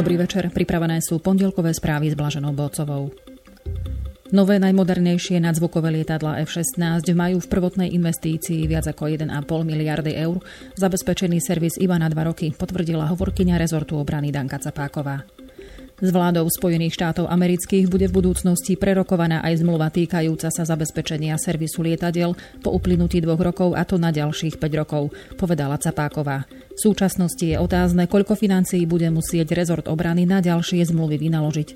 Dobrý večer, pripravené sú pondelkové správy s Blaženou Bocovou. Nové najmodernejšie nadzvukové lietadla F-16 majú v prvotnej investícii viac ako 1,5 miliardy eur. Zabezpečený servis iba na dva roky, potvrdila hovorkyňa rezortu obrany Danka Capáková. S vládou Spojených štátov amerických bude v budúcnosti prerokovaná aj zmluva týkajúca sa zabezpečenia servisu lietadiel po uplynutí dvoch rokov a to na ďalších 5 rokov, povedala Capáková. V súčasnosti je otázne, koľko financií bude musieť rezort obrany na ďalšie zmluvy vynaložiť.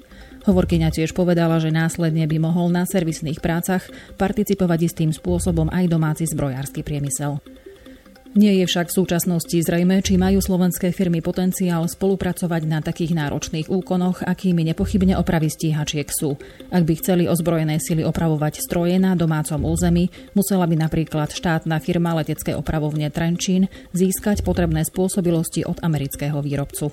Hovorkyňa tiež povedala, že následne by mohol na servisných prácach participovať istým spôsobom aj domáci zbrojársky priemysel. Nie je však v súčasnosti zrejme, či majú slovenské firmy potenciál spolupracovať na takých náročných úkonoch, akými nepochybne opravy stíhačiek sú. Ak by chceli ozbrojené sily opravovať stroje na domácom území, musela by napríklad štátna firma letecké opravovne Trenčín získať potrebné spôsobilosti od amerického výrobcu.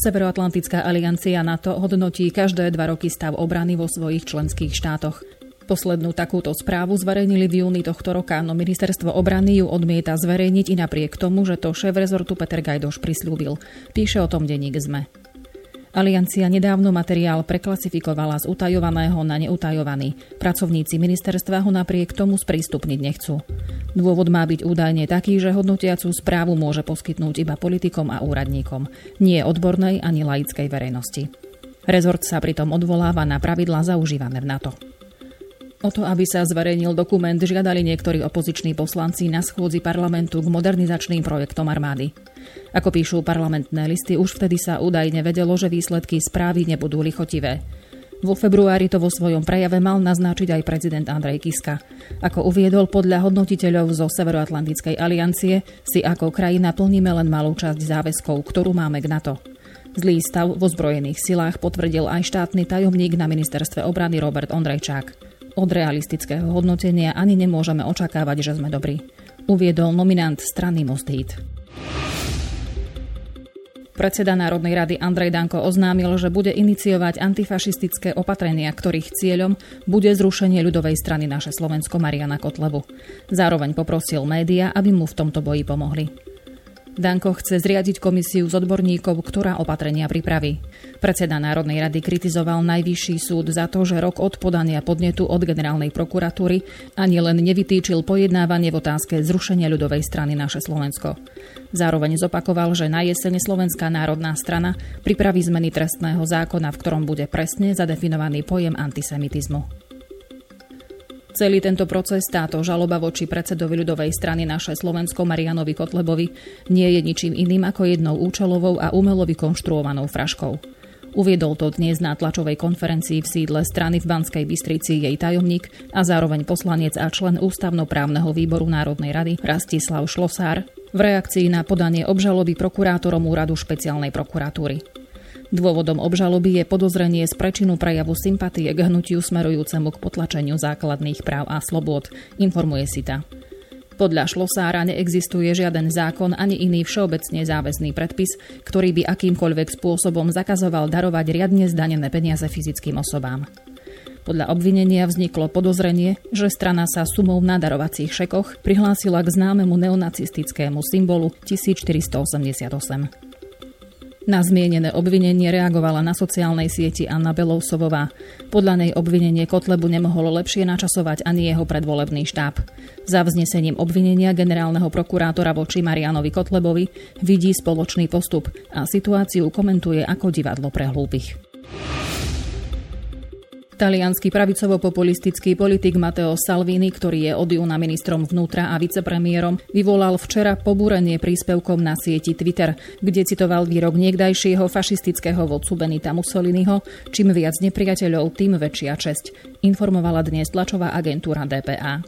Severoatlantická aliancia NATO hodnotí každé dva roky stav obrany vo svojich členských štátoch. Poslednú takúto správu zverejnili v júni tohto roka, no ministerstvo obrany ju odmieta zverejniť i napriek tomu, že to šéf rezortu Peter Gajdoš prislúbil. Píše o tom denník ZME. Aliancia nedávno materiál preklasifikovala z utajovaného na neutajovaný. Pracovníci ministerstva ho napriek tomu sprístupniť nechcú. Dôvod má byť údajne taký, že hodnotiacú správu môže poskytnúť iba politikom a úradníkom, nie odbornej ani laickej verejnosti. Rezort sa pritom odvoláva na pravidlá zaužívané v NATO. O to, aby sa zverejnil dokument, žiadali niektorí opoziční poslanci na schôdzi parlamentu k modernizačným projektom armády. Ako píšu parlamentné listy, už vtedy sa údajne vedelo, že výsledky správy nebudú lichotivé. Vo februári to vo svojom prejave mal naznačiť aj prezident Andrej Kiska. Ako uviedol podľa hodnotiteľov zo Severoatlantickej aliancie, si ako krajina plníme len malú časť záväzkov, ktorú máme k NATO. Zlý stav vo zbrojených silách potvrdil aj štátny tajomník na ministerstve obrany Robert Ondrejčák. Od realistického hodnotenia ani nemôžeme očakávať, že sme dobrí. Uviedol nominant strany Most Hit. Predseda Národnej rady Andrej Danko oznámil, že bude iniciovať antifašistické opatrenia, ktorých cieľom bude zrušenie ľudovej strany naše Slovensko Mariana Kotlebu. Zároveň poprosil média, aby mu v tomto boji pomohli. Danko chce zriadiť komisiu z odborníkov, ktorá opatrenia pripraví. Predseda Národnej rady kritizoval Najvyšší súd za to, že rok od podania podnetu od generálnej prokuratúry ani len nevytýčil pojednávanie v otázke zrušenia ľudovej strany naše Slovensko. Zároveň zopakoval, že na jesene Slovenská národná strana pripraví zmeny trestného zákona, v ktorom bude presne zadefinovaný pojem antisemitizmu. Celý tento proces, táto žaloba voči predsedovi ľudovej strany naše Slovensko Marianovi Kotlebovi nie je ničím iným ako jednou účelovou a umelo vykonštruovanou fraškou. Uviedol to dnes na tlačovej konferencii v sídle strany v Banskej Bystrici jej tajomník a zároveň poslanec a člen ústavnoprávneho výboru Národnej rady Rastislav Šlosár v reakcii na podanie obžaloby prokurátorom úradu špeciálnej prokuratúry. Dôvodom obžaloby je podozrenie z prečinu prejavu sympatie k hnutiu smerujúcemu k potlačeniu základných práv a slobôd, informuje Sita. Podľa Šlosára neexistuje žiaden zákon ani iný všeobecne záväzný predpis, ktorý by akýmkoľvek spôsobom zakazoval darovať riadne zdanené peniaze fyzickým osobám. Podľa obvinenia vzniklo podozrenie, že strana sa sumou na darovacích šekoch prihlásila k známemu neonacistickému symbolu 1488. Na zmienené obvinenie reagovala na sociálnej sieti Anna Belousovová. Podľa nej obvinenie Kotlebu nemohlo lepšie načasovať ani jeho predvolebný štáb. Za vznesením obvinenia generálneho prokurátora voči Marianovi Kotlebovi vidí spoločný postup a situáciu komentuje ako divadlo pre hlúpych. Talianský pravicovo-populistický politik Matteo Salvini, ktorý je od júna ministrom vnútra a vicepremiérom, vyvolal včera pobúrenie príspevkom na sieti Twitter, kde citoval výrok niekdajšieho fašistického vodcu Benita Mussoliniho, čím viac nepriateľov, tým väčšia česť, informovala dnes tlačová agentúra DPA.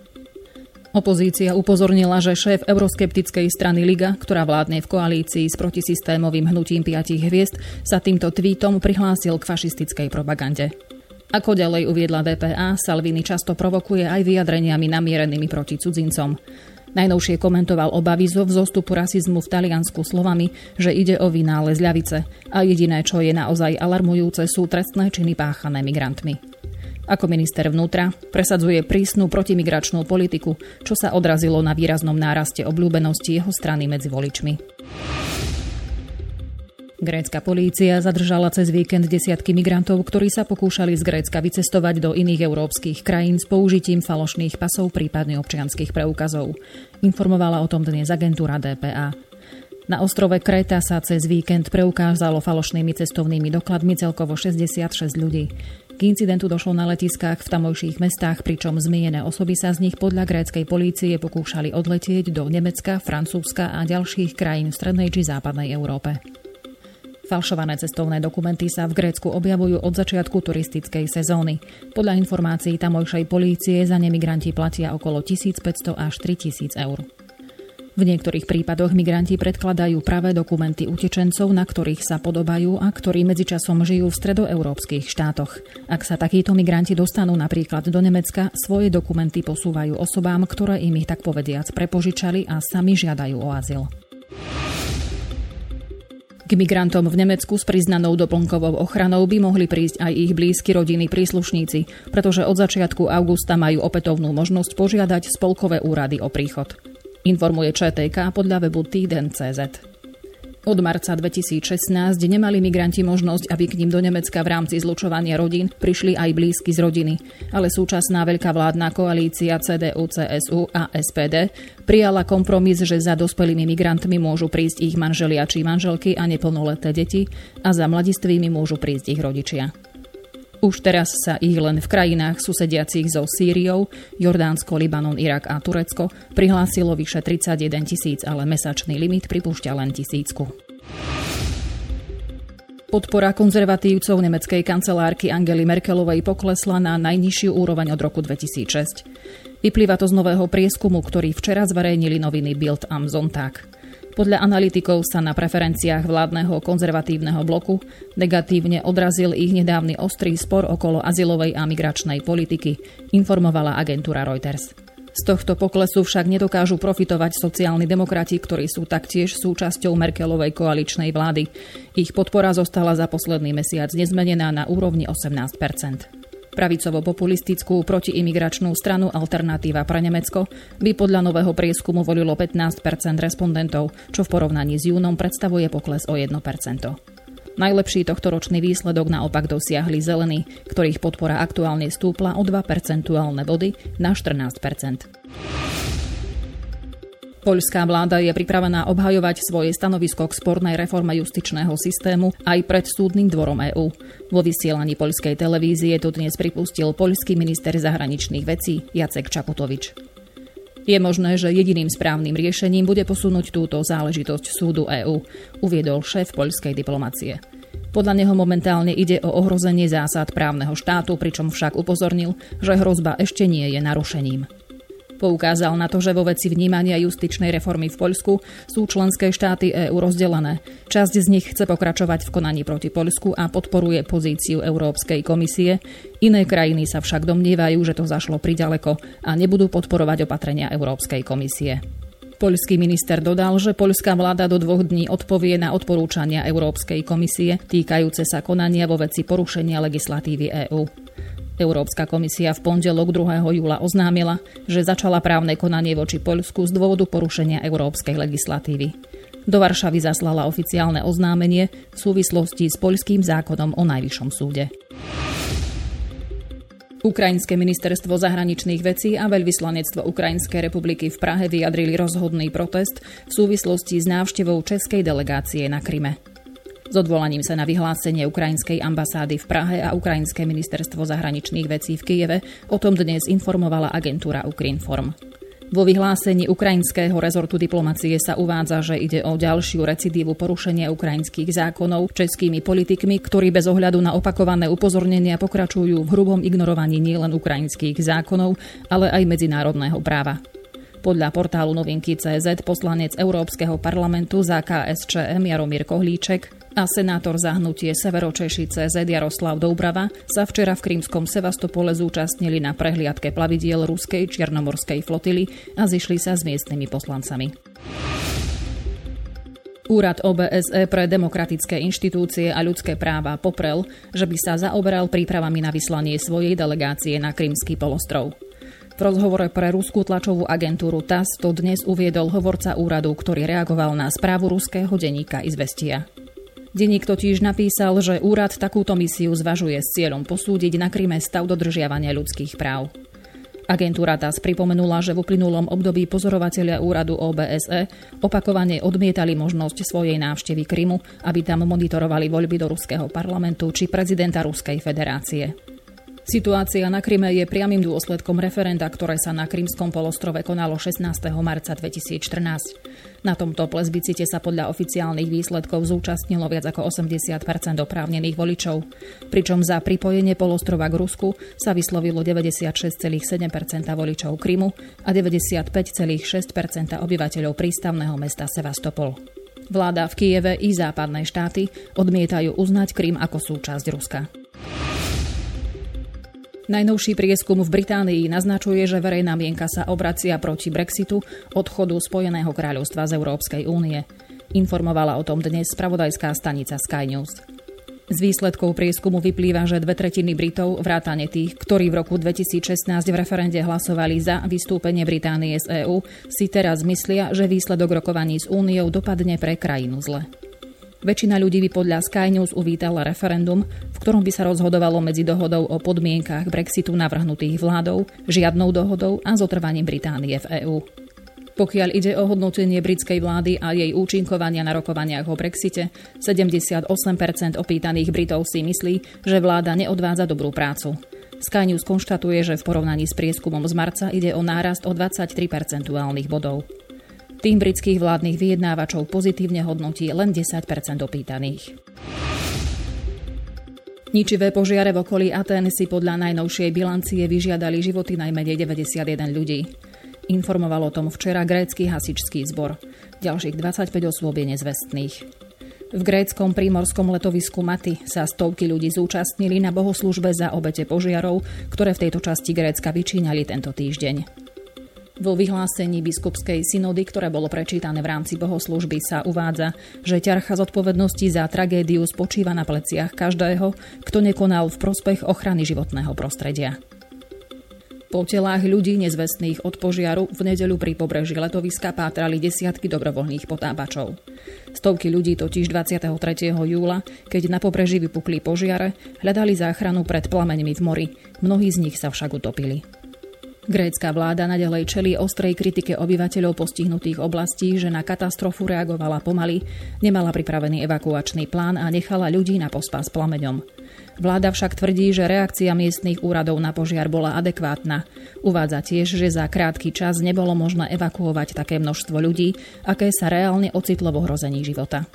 Opozícia upozornila, že šéf euroskeptickej strany Liga, ktorá vládne v koalícii s protisystémovým hnutím piatich hviezd, sa týmto tweetom prihlásil k fašistickej propagande. Ako ďalej uviedla DPA, Salvini často provokuje aj vyjadreniami namierenými proti cudzincom. Najnovšie komentoval obavy zo vzostupu rasizmu v Taliansku slovami, že ide o vynález ľavice a jediné, čo je naozaj alarmujúce, sú trestné činy páchané migrantmi. Ako minister vnútra presadzuje prísnu protimigračnú politiku, čo sa odrazilo na výraznom náraste obľúbenosti jeho strany medzi voličmi. Grécka polícia zadržala cez víkend desiatky migrantov, ktorí sa pokúšali z Grécka vycestovať do iných európskych krajín s použitím falošných pasov, prípadne občianských preukazov. Informovala o tom dnes agentúra DPA. Na ostrove Kreta sa cez víkend preukázalo falošnými cestovnými dokladmi celkovo 66 ľudí. K incidentu došlo na letiskách v tamojších mestách, pričom zmienené osoby sa z nich podľa gréckej polície pokúšali odletieť do Nemecka, Francúzska a ďalších krajín v strednej či západnej Európe. Falšované cestovné dokumenty sa v Grécku objavujú od začiatku turistickej sezóny. Podľa informácií tamojšej polície za ne migranti platia okolo 1500 až 3000 eur. V niektorých prípadoch migranti predkladajú pravé dokumenty utečencov, na ktorých sa podobajú a ktorí medzičasom žijú v stredoeurópskych štátoch. Ak sa takíto migranti dostanú napríklad do Nemecka, svoje dokumenty posúvajú osobám, ktoré im ich tak povediac prepožičali a sami žiadajú o azyl. K migrantom v Nemecku s priznanou doplnkovou ochranou by mohli prísť aj ich blízky rodiny príslušníci, pretože od začiatku augusta majú opätovnú možnosť požiadať spolkové úrady o príchod. Informuje ČTK podľa webu týden.cz. Od marca 2016 nemali migranti možnosť, aby k ním do Nemecka v rámci zlučovania rodín prišli aj blízky z rodiny, ale súčasná veľká vládna koalícia CDU, CSU a SPD prijala kompromis, že za dospelými migrantmi môžu prísť ich manželia či manželky a neplnoleté deti a za mladistvými môžu prísť ich rodičia. Už teraz sa ich len v krajinách susediacich so Sýriou, Jordánsko, Libanon, Irak a Turecko prihlásilo vyše 31 tisíc, ale mesačný limit pripúšťa len tisícku. Podpora konzervatívcov nemeckej kancelárky Angely Merkelovej poklesla na najnižšiu úroveň od roku 2006. Vyplýva to z nového prieskumu, ktorý včera zverejnili noviny Bild am Sonntag. Podľa analytikov sa na preferenciách vládneho konzervatívneho bloku negatívne odrazil ich nedávny ostrý spor okolo azylovej a migračnej politiky, informovala agentúra Reuters. Z tohto poklesu však nedokážu profitovať sociálni demokrati, ktorí sú taktiež súčasťou Merkelovej koaličnej vlády. Ich podpora zostala za posledný mesiac nezmenená na úrovni 18 Pravicovo-populistickú protiimigračnú stranu Alternatíva pre Nemecko by podľa nového prieskumu volilo 15% respondentov, čo v porovnaní s júnom predstavuje pokles o 1% Najlepší tohtoročný výsledok naopak dosiahli zelení, ktorých podpora aktuálne stúpla o 2 percentuálne body na 14 Poľská vláda je pripravená obhajovať svoje stanovisko k spornej reforme justičného systému aj pred súdnym dvorom EÚ. Vo vysielaní poľskej televízie to dnes pripustil poľský minister zahraničných vecí Jacek Čaputovič. Je možné, že jediným správnym riešením bude posunúť túto záležitosť súdu EÚ, uviedol šéf poľskej diplomacie. Podľa neho momentálne ide o ohrozenie zásad právneho štátu, pričom však upozornil, že hrozba ešte nie je narušením. Poukázal na to, že vo veci vnímania justičnej reformy v Poľsku sú členské štáty EÚ rozdelené. Časť z nich chce pokračovať v konaní proti Poľsku a podporuje pozíciu Európskej komisie. Iné krajiny sa však domnievajú, že to zašlo priďaleko a nebudú podporovať opatrenia Európskej komisie. Poľský minister dodal, že poľská vláda do dvoch dní odpovie na odporúčania Európskej komisie týkajúce sa konania vo veci porušenia legislatívy EÚ. Európska komisia v pondelok 2. júla oznámila, že začala právne konanie voči Poľsku z dôvodu porušenia európskej legislatívy. Do Varšavy zaslala oficiálne oznámenie v súvislosti s poľským zákonom o Najvyššom súde. Ukrajinské ministerstvo zahraničných vecí a veľvyslanectvo Ukrajinskej republiky v Prahe vyjadrili rozhodný protest v súvislosti s návštevou českej delegácie na Kryme. S odvolaním sa na vyhlásenie ukrajinskej ambasády v Prahe a Ukrajinské ministerstvo zahraničných vecí v Kieve o tom dnes informovala agentúra Ukrinform. Vo vyhlásení ukrajinského rezortu diplomacie sa uvádza, že ide o ďalšiu recidívu porušenia ukrajinských zákonov českými politikmi, ktorí bez ohľadu na opakované upozornenia pokračujú v hrubom ignorovaní nielen ukrajinských zákonov, ale aj medzinárodného práva. Podľa portálu novinky CZ poslanec Európskeho parlamentu za KSČM Jaromír Kohlíček a senátor zahnutie Severočeši CZ Jaroslav Doubrava sa včera v krímskom Sevastopole zúčastnili na prehliadke plavidiel ruskej čiernomorskej flotily a zišli sa s miestnymi poslancami. Úrad OBSE pre demokratické inštitúcie a ľudské práva poprel, že by sa zaoberal prípravami na vyslanie svojej delegácie na Krymský polostrov. V rozhovore pre ruskú tlačovú agentúru TAS to dnes uviedol hovorca úradu, ktorý reagoval na správu ruského denníka Izvestia. Denník totiž napísal, že úrad takúto misiu zvažuje s cieľom posúdiť na Kryme stav dodržiavania ľudských práv. Agentúra TAS pripomenula, že v uplynulom období pozorovatelia úradu OBSE opakovane odmietali možnosť svojej návštevy Krymu, aby tam monitorovali voľby do ruského parlamentu či prezidenta Ruskej federácie. Situácia na Kryme je priamým dôsledkom referenda, ktoré sa na Krymskom polostrove konalo 16. marca 2014. Na tomto plezbicite sa podľa oficiálnych výsledkov zúčastnilo viac ako 80% oprávnených voličov, pričom za pripojenie polostrova k Rusku sa vyslovilo 96,7% voličov Krymu a 95,6% obyvateľov prístavného mesta Sevastopol. Vláda v Kieve i západné štáty odmietajú uznať Krym ako súčasť Ruska. Najnovší prieskum v Británii naznačuje, že verejná mienka sa obracia proti Brexitu, odchodu Spojeného kráľovstva z Európskej únie. Informovala o tom dnes spravodajská stanica Sky News. Z výsledkov prieskumu vyplýva, že dve tretiny Britov, vrátane tých, ktorí v roku 2016 v referende hlasovali za vystúpenie Británie z EÚ, si teraz myslia, že výsledok rokovaní s Úniou dopadne pre krajinu zle. Väčšina ľudí by podľa Sky News uvítala referendum, v ktorom by sa rozhodovalo medzi dohodou o podmienkach Brexitu navrhnutých vládou, žiadnou dohodou a zotrvaním Británie v EÚ. Pokiaľ ide o hodnotenie britskej vlády a jej účinkovania na rokovaniach o Brexite, 78% opýtaných Britov si myslí, že vláda neodvádza dobrú prácu. Sky News konštatuje, že v porovnaní s prieskumom z marca ide o nárast o 23 percentuálnych bodov. Tým britských vládnych vyjednávačov pozitívne hodnotí len 10% opýtaných. Ničivé požiare v okolí Aten si podľa najnovšej bilancie vyžiadali životy najmenej 91 ľudí. Informoval o tom včera grécky hasičský zbor. Ďalších 25 osôb je nezvestných. V gréckom prímorskom letovisku Maty sa stovky ľudí zúčastnili na bohoslužbe za obete požiarov, ktoré v tejto časti Grécka vyčínali tento týždeň. Vo vyhlásení biskupskej synody, ktoré bolo prečítané v rámci bohoslužby, sa uvádza, že ťarcha zodpovednosti za tragédiu spočíva na pleciach každého, kto nekonal v prospech ochrany životného prostredia. Po telách ľudí nezvestných od požiaru v nedeľu pri pobreží letoviska pátrali desiatky dobrovoľných potápačov. Stovky ľudí totiž 23. júla, keď na pobreží vypukli požiare, hľadali záchranu pred plameňmi v mori. Mnohí z nich sa však utopili. Grécka vláda nadalej čelí ostrej kritike obyvateľov postihnutých oblastí, že na katastrofu reagovala pomaly, nemala pripravený evakuačný plán a nechala ľudí na pospa s plameňom. Vláda však tvrdí, že reakcia miestnych úradov na požiar bola adekvátna. Uvádza tiež, že za krátky čas nebolo možné evakuovať také množstvo ľudí, aké sa reálne ocitlo v ohrození života.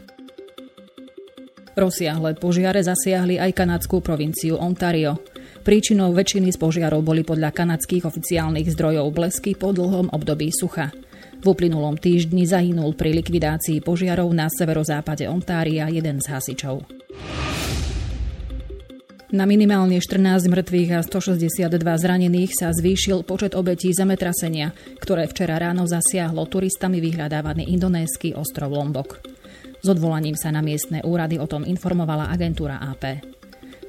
Rozsiahle požiare zasiahli aj kanadskú provinciu Ontario. Príčinou väčšiny z požiarov boli podľa kanadských oficiálnych zdrojov blesky po dlhom období sucha. V uplynulom týždni zahynul pri likvidácii požiarov na severozápade Ontária jeden z hasičov. Na minimálne 14 mŕtvych a 162 zranených sa zvýšil počet obetí zemetrasenia, ktoré včera ráno zasiahlo turistami vyhľadávaný indonésky ostrov Lombok. S odvolaním sa na miestne úrady o tom informovala agentúra AP.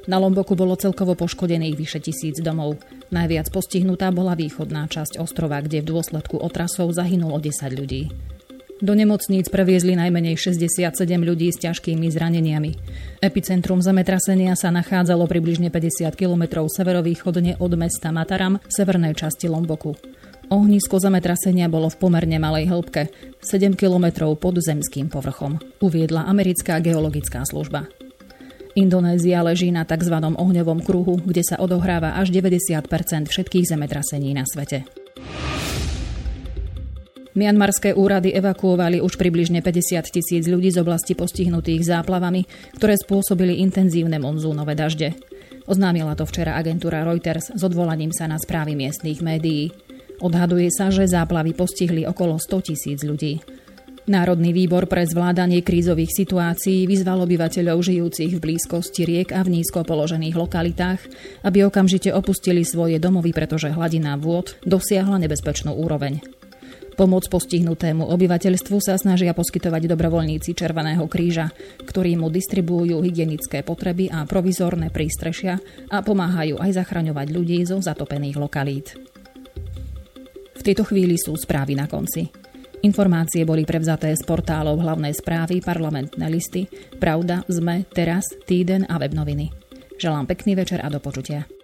Na Lomboku bolo celkovo poškodených vyše tisíc domov. Najviac postihnutá bola východná časť ostrova, kde v dôsledku otrasov zahynulo 10 ľudí. Do nemocníc previezli najmenej 67 ľudí s ťažkými zraneniami. Epicentrum zemetrasenia sa nachádzalo približne 50 km severovýchodne od mesta Mataram v severnej časti Lomboku. Ohnisko zemetrasenia bolo v pomerne malej hĺbke, 7 km pod zemským povrchom, uviedla americká geologická služba. Indonézia leží na tzv. ohňovom kruhu, kde sa odohráva až 90% všetkých zemetrasení na svete. Mianmarské úrady evakuovali už približne 50 tisíc ľudí z oblasti postihnutých záplavami, ktoré spôsobili intenzívne monzúnové dažde. Oznámila to včera agentúra Reuters s odvolaním sa na správy miestných médií. Odhaduje sa, že záplavy postihli okolo 100 tisíc ľudí. Národný výbor pre zvládanie krízových situácií vyzval obyvateľov žijúcich v blízkosti riek a v nízko položených lokalitách, aby okamžite opustili svoje domovy, pretože hladina vôd dosiahla nebezpečnú úroveň. Pomoc postihnutému obyvateľstvu sa snažia poskytovať dobrovoľníci Červeného kríža, ktorí mu distribujú hygienické potreby a provizorné prístrešia a pomáhajú aj zachraňovať ľudí zo zatopených lokalít. V tejto chvíli sú správy na konci. Informácie boli prevzaté z portálov hlavnej správy, parlamentné listy, Pravda, ZME, Teraz, Týden a webnoviny. Želám pekný večer a do počutia.